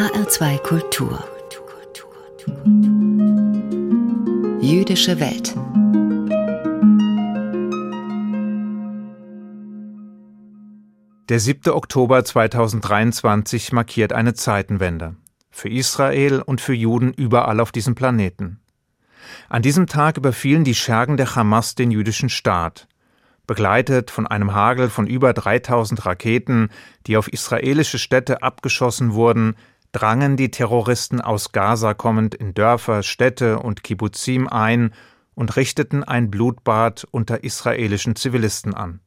HR2 Kultur Jüdische Welt Der 7. Oktober 2023 markiert eine Zeitenwende. Für Israel und für Juden überall auf diesem Planeten. An diesem Tag überfielen die Schergen der Hamas den jüdischen Staat. Begleitet von einem Hagel von über 3000 Raketen, die auf israelische Städte abgeschossen wurden, drangen die Terroristen aus Gaza kommend in Dörfer, Städte und Kibbuzim ein und richteten ein Blutbad unter israelischen Zivilisten an.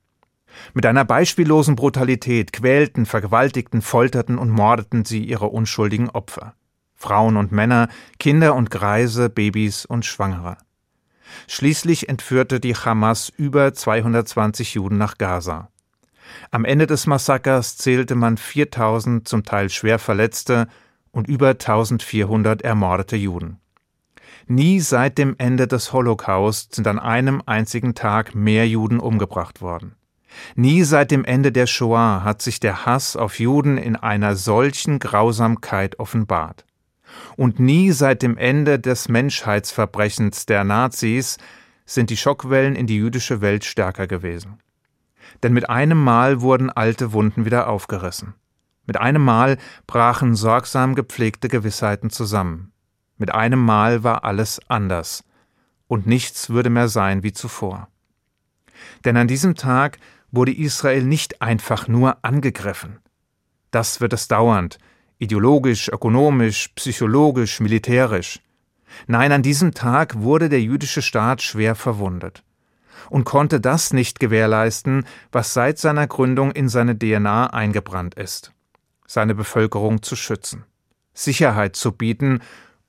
Mit einer beispiellosen Brutalität quälten, vergewaltigten, folterten und mordeten sie ihre unschuldigen Opfer. Frauen und Männer, Kinder und Greise, Babys und Schwangere. Schließlich entführte die Hamas über 220 Juden nach Gaza. Am Ende des Massakers zählte man 4000 zum Teil schwer Verletzte und über 1400 ermordete Juden. Nie seit dem Ende des Holocaust sind an einem einzigen Tag mehr Juden umgebracht worden. Nie seit dem Ende der Shoah hat sich der Hass auf Juden in einer solchen Grausamkeit offenbart. Und nie seit dem Ende des Menschheitsverbrechens der Nazis sind die Schockwellen in die jüdische Welt stärker gewesen. Denn mit einem Mal wurden alte Wunden wieder aufgerissen. Mit einem Mal brachen sorgsam gepflegte Gewissheiten zusammen. Mit einem Mal war alles anders, und nichts würde mehr sein wie zuvor. Denn an diesem Tag wurde Israel nicht einfach nur angegriffen. Das wird es dauernd, ideologisch, ökonomisch, psychologisch, militärisch. Nein, an diesem Tag wurde der jüdische Staat schwer verwundet und konnte das nicht gewährleisten, was seit seiner Gründung in seine DNA eingebrannt ist seine Bevölkerung zu schützen, Sicherheit zu bieten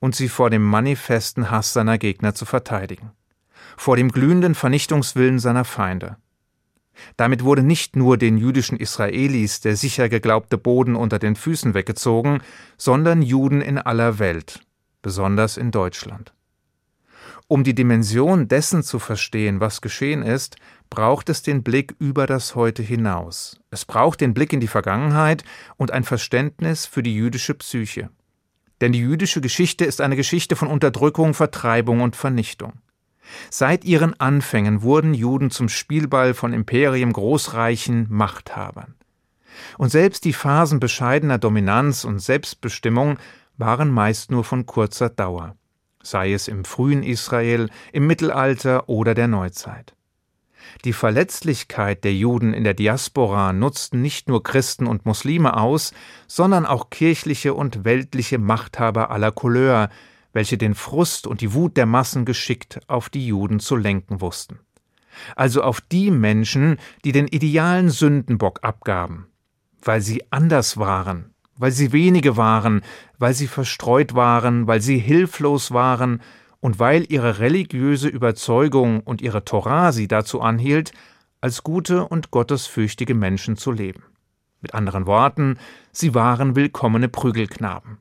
und sie vor dem manifesten Hass seiner Gegner zu verteidigen, vor dem glühenden Vernichtungswillen seiner Feinde. Damit wurde nicht nur den jüdischen Israelis der sicher geglaubte Boden unter den Füßen weggezogen, sondern Juden in aller Welt, besonders in Deutschland. Um die Dimension dessen zu verstehen, was geschehen ist, braucht es den Blick über das Heute hinaus. Es braucht den Blick in die Vergangenheit und ein Verständnis für die jüdische Psyche. Denn die jüdische Geschichte ist eine Geschichte von Unterdrückung, Vertreibung und Vernichtung. Seit ihren Anfängen wurden Juden zum Spielball von Imperien, Großreichen, Machthabern. Und selbst die Phasen bescheidener Dominanz und Selbstbestimmung waren meist nur von kurzer Dauer sei es im frühen Israel, im Mittelalter oder der Neuzeit. Die Verletzlichkeit der Juden in der Diaspora nutzten nicht nur Christen und Muslime aus, sondern auch kirchliche und weltliche Machthaber aller Couleur, welche den Frust und die Wut der Massen geschickt auf die Juden zu lenken wussten. Also auf die Menschen, die den idealen Sündenbock abgaben, weil sie anders waren, weil sie wenige waren, weil sie verstreut waren, weil sie hilflos waren und weil ihre religiöse Überzeugung und ihre Torah sie dazu anhielt, als gute und gottesfürchtige Menschen zu leben. Mit anderen Worten, sie waren willkommene Prügelknaben.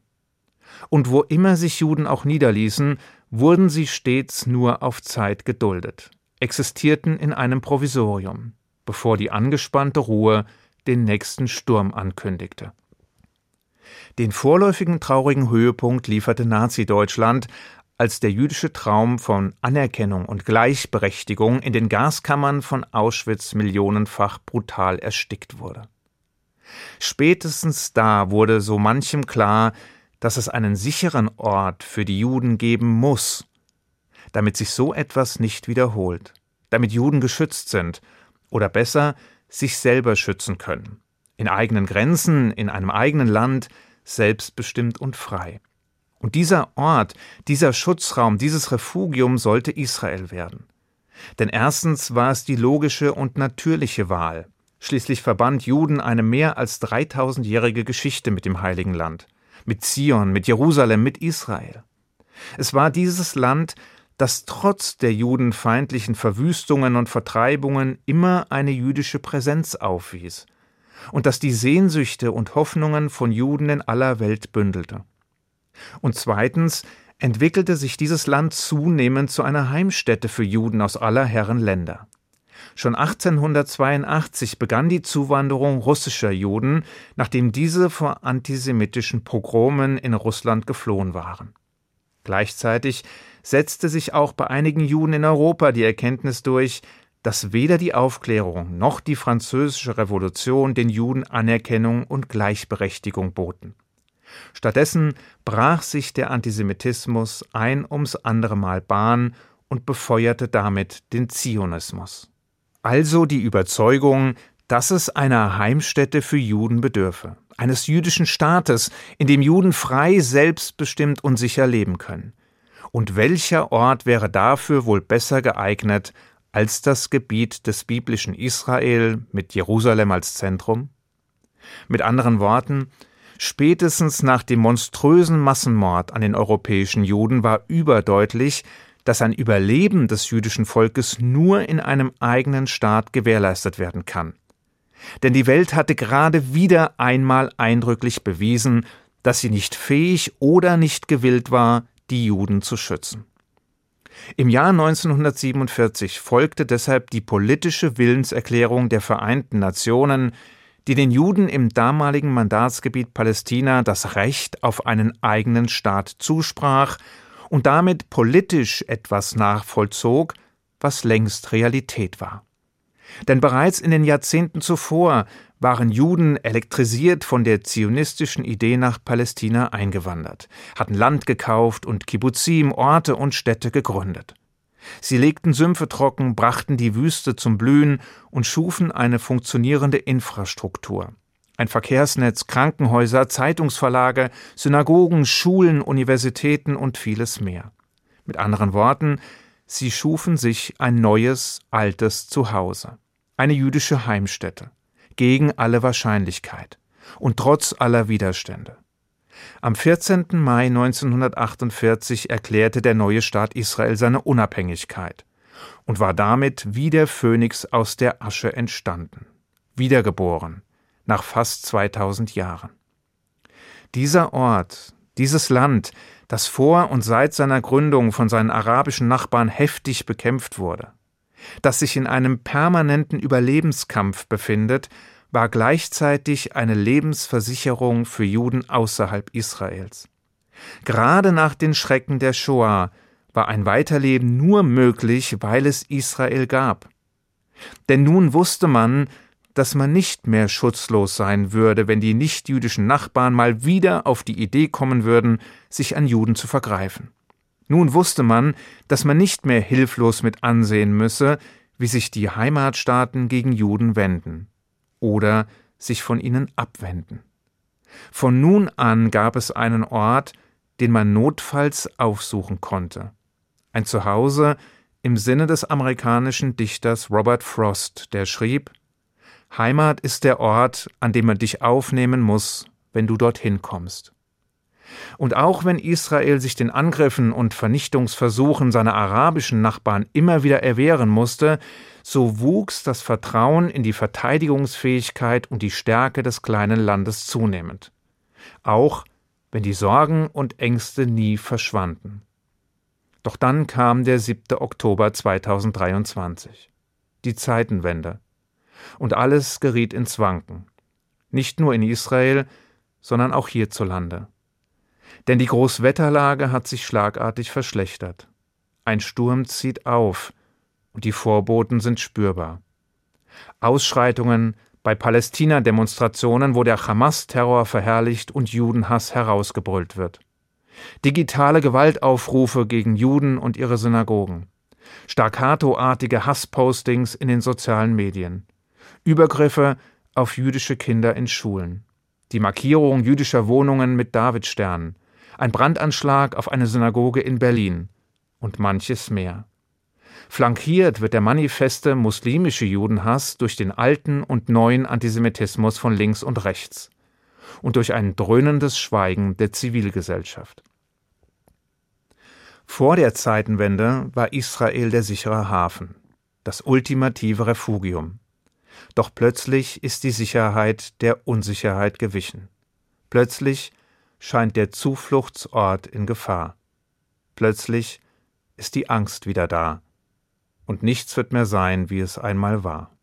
Und wo immer sich Juden auch niederließen, wurden sie stets nur auf Zeit geduldet, existierten in einem Provisorium, bevor die angespannte Ruhe den nächsten Sturm ankündigte. Den vorläufigen traurigen Höhepunkt lieferte Nazi-Deutschland, als der jüdische Traum von Anerkennung und Gleichberechtigung in den Gaskammern von Auschwitz millionenfach brutal erstickt wurde. Spätestens da wurde so manchem klar, dass es einen sicheren Ort für die Juden geben muss, damit sich so etwas nicht wiederholt, damit Juden geschützt sind oder besser sich selber schützen können, in eigenen Grenzen, in einem eigenen Land, selbstbestimmt und frei. Und dieser Ort, dieser Schutzraum, dieses Refugium sollte Israel werden. Denn erstens war es die logische und natürliche Wahl. Schließlich verband Juden eine mehr als 3000-jährige Geschichte mit dem Heiligen Land, mit Zion, mit Jerusalem, mit Israel. Es war dieses Land, das trotz der judenfeindlichen Verwüstungen und Vertreibungen immer eine jüdische Präsenz aufwies und das die Sehnsüchte und Hoffnungen von Juden in aller Welt bündelte. Und zweitens entwickelte sich dieses Land zunehmend zu einer Heimstätte für Juden aus aller Herren Länder. Schon 1882 begann die Zuwanderung russischer Juden, nachdem diese vor antisemitischen Pogromen in Russland geflohen waren. Gleichzeitig setzte sich auch bei einigen Juden in Europa die Erkenntnis durch, dass weder die Aufklärung noch die französische Revolution den Juden Anerkennung und Gleichberechtigung boten. Stattdessen brach sich der Antisemitismus ein ums andere Mal Bahn und befeuerte damit den Zionismus. Also die Überzeugung, dass es einer Heimstätte für Juden bedürfe, eines jüdischen Staates, in dem Juden frei, selbstbestimmt und sicher leben können. Und welcher Ort wäre dafür wohl besser geeignet als das Gebiet des biblischen Israel mit Jerusalem als Zentrum? Mit anderen Worten, spätestens nach dem monströsen Massenmord an den europäischen Juden war überdeutlich, dass ein Überleben des jüdischen Volkes nur in einem eigenen Staat gewährleistet werden kann. Denn die Welt hatte gerade wieder einmal eindrücklich bewiesen, dass sie nicht fähig oder nicht gewillt war, die Juden zu schützen. Im Jahr 1947 folgte deshalb die politische Willenserklärung der Vereinten Nationen, die den Juden im damaligen Mandatsgebiet Palästina das Recht auf einen eigenen Staat zusprach und damit politisch etwas nachvollzog, was längst Realität war. Denn bereits in den Jahrzehnten zuvor waren Juden elektrisiert von der zionistischen Idee nach Palästina eingewandert, hatten Land gekauft und Kibbuzim, Orte und Städte gegründet. Sie legten Sümpfe trocken, brachten die Wüste zum Blühen und schufen eine funktionierende Infrastruktur. Ein Verkehrsnetz, Krankenhäuser, Zeitungsverlage, Synagogen, Schulen, Universitäten und vieles mehr. Mit anderen Worten, sie schufen sich ein neues, altes Zuhause, eine jüdische Heimstätte, gegen alle Wahrscheinlichkeit und trotz aller Widerstände. Am 14. Mai 1948 erklärte der neue Staat Israel seine Unabhängigkeit und war damit wie der Phönix aus der Asche entstanden, wiedergeboren, nach fast 2000 Jahren. Dieser Ort, dieses Land, das vor und seit seiner Gründung von seinen arabischen Nachbarn heftig bekämpft wurde, das sich in einem permanenten Überlebenskampf befindet, war gleichzeitig eine Lebensversicherung für Juden außerhalb Israels. Gerade nach den Schrecken der Shoah war ein Weiterleben nur möglich, weil es Israel gab. Denn nun wusste man, dass man nicht mehr schutzlos sein würde, wenn die nichtjüdischen Nachbarn mal wieder auf die Idee kommen würden, sich an Juden zu vergreifen. Nun wusste man, dass man nicht mehr hilflos mit ansehen müsse, wie sich die Heimatstaaten gegen Juden wenden oder sich von ihnen abwenden. Von nun an gab es einen Ort, den man notfalls aufsuchen konnte. Ein Zuhause im Sinne des amerikanischen Dichters Robert Frost, der schrieb Heimat ist der Ort, an dem man dich aufnehmen muss, wenn du dorthin kommst. Und auch wenn Israel sich den Angriffen und Vernichtungsversuchen seiner arabischen Nachbarn immer wieder erwehren musste, so wuchs das Vertrauen in die Verteidigungsfähigkeit und die Stärke des kleinen Landes zunehmend. Auch wenn die Sorgen und Ängste nie verschwanden. Doch dann kam der 7. Oktober 2023. Die Zeitenwende und alles geriet ins Wanken. Nicht nur in Israel, sondern auch hierzulande. Denn die Großwetterlage hat sich schlagartig verschlechtert. Ein Sturm zieht auf, und die Vorboten sind spürbar. Ausschreitungen bei Palästina-Demonstrationen, wo der Hamas-Terror verherrlicht und Judenhass herausgebrüllt wird. Digitale Gewaltaufrufe gegen Juden und ihre Synagogen. Staccatoartige Hasspostings in den sozialen Medien. Übergriffe auf jüdische Kinder in Schulen, die Markierung jüdischer Wohnungen mit Davidsternen, ein Brandanschlag auf eine Synagoge in Berlin und manches mehr. Flankiert wird der manifeste muslimische Judenhass durch den alten und neuen Antisemitismus von links und rechts und durch ein dröhnendes Schweigen der Zivilgesellschaft. Vor der Zeitenwende war Israel der sichere Hafen, das ultimative Refugium. Doch plötzlich ist die Sicherheit der Unsicherheit gewichen. Plötzlich scheint der Zufluchtsort in Gefahr. Plötzlich ist die Angst wieder da. und nichts wird mehr sein, wie es einmal war.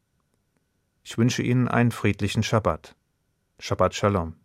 Ich wünsche Ihnen einen friedlichen Schabbat. Shabbat Shalom.